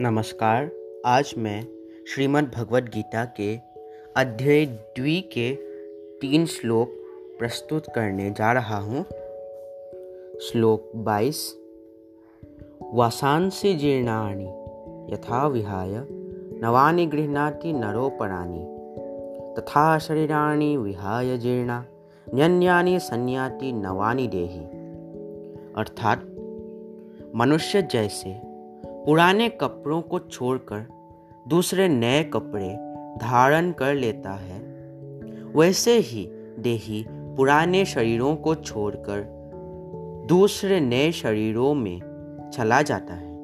नमस्कार। आज मैं श्रीमद् भगवत गीता के अध्याय द्वि के तीन श्लोक प्रस्तुत करने जा रहा हूँ। श्लोक बाईस। वासांसि जीर्णानि यथा विहाय, नवानि गृह्णाति नरोपराणि तथा शरीराणि विहाय जीर्णा, न्यन्यानि संयाति नवानि देही। अर्थात मनुष्य जैसे पुराने कपड़ों को छोड़कर दूसरे नए कपड़े धारण कर लेता है। वैसे ही देही पुराने शरीरों को छोड़कर दूसरे नए शरीरों में चला जाता है।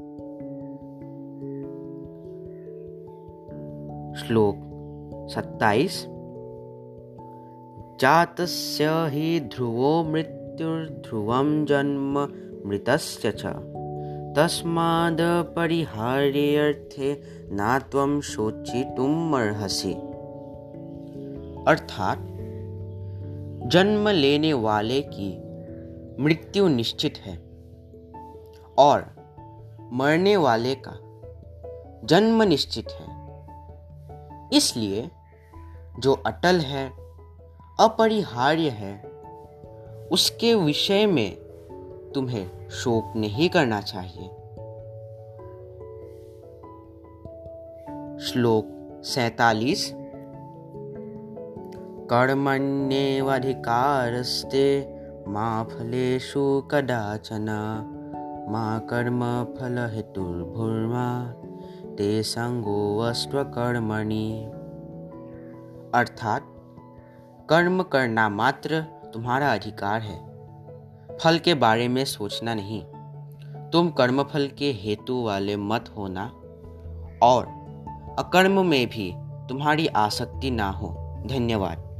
श्लोक सत्ताईस। जातस्य ही ध्रुवो मृत्यु मृत्युर्ध्रुवम जन्म मृतस्य च। परिहार्यर्थे ना त्वं अर्हसि। अर्थात, जन्म लेने वाले की मृत्यु निश्चित है और मरने वाले का जन्म निश्चित है। इसलिए जो अटल है, अपरिहार्य है, उसके विषय में तुम्हें शोक नहीं करना चाहिए। श्लोक सैतालीस। कर्मण्येवधिकारस्ते मा फलेषु कदाचन, मा कर्म फल हेतुर्भुर्मा ते संगोवस्त्वकर्मणि अर्थात, कर्म करना मात्र तुम्हारा अधिकार है। फल के बारे में सोचना नहीं। तुम कर्मफल के हेतु वाले मत होना, और अकर्म में भी तुम्हारी आसक्ति ना हो। धन्यवाद।